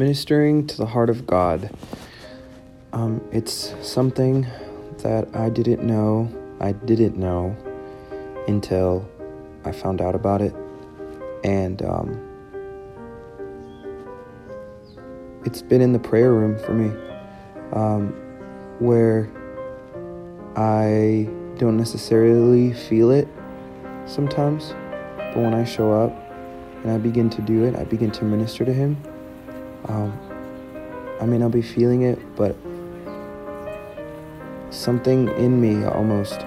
ministering to the heart of God. Um, it's something that I didn't know, I didn't know until I found out about it. And um, it's been in the prayer room for me um, where I don't necessarily feel it sometimes, but when I show up and I begin to do it, I begin to minister to Him. Um, I may not be feeling it, but something in me almost,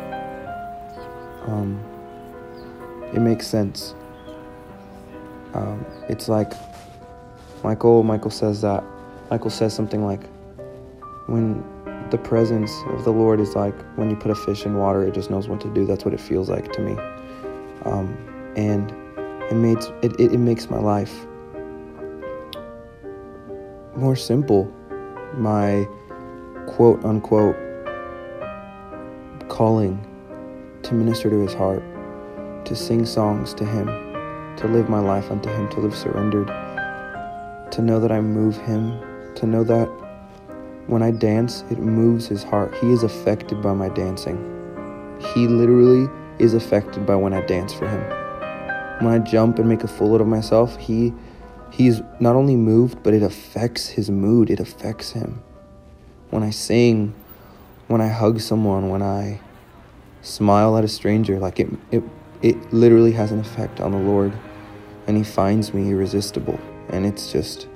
um, it makes sense. Um, it's like Michael. Michael says that. Michael says something like, "When the presence of the Lord is like when you put a fish in water, it just knows what to do. That's what it feels like to me, um, and it makes it, it, it makes my life more simple. My quote unquote calling to minister to his heart, to sing songs to him, to live my life unto him, to live surrendered, to know that I move him, to know that when I dance, it moves his heart. He is affected by my dancing. He literally is affected by when I dance for him. When I jump and make a fool out of myself, he he's not only moved, but it affects his mood. It affects him. When I sing, when I hug someone, when I smile at a stranger, like it it it literally has an effect on the Lord and he finds me irresistible. And it's just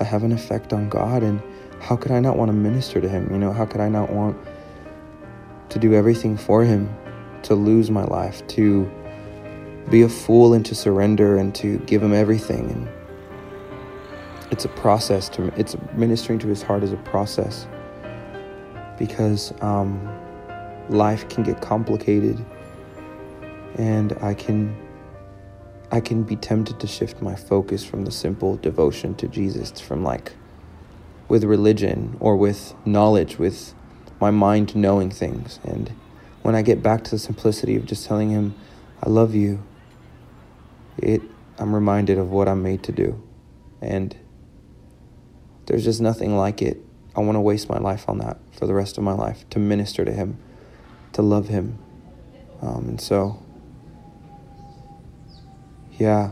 I have an effect on God and how could I not want to minister to him? You know, how could I not want to do everything for him, to lose my life, to be a fool and to surrender and to give him everything and it's a process to it's ministering to his heart is a process because um, life can get complicated and I can I can be tempted to shift my focus from the simple devotion to Jesus from like with religion or with knowledge, with my mind knowing things. And when I get back to the simplicity of just telling him, I love you, it I'm reminded of what I'm made to do. And there's just nothing like it. I want to waste my life on that for the rest of my life to minister to him, to love him. Um, and so, yeah,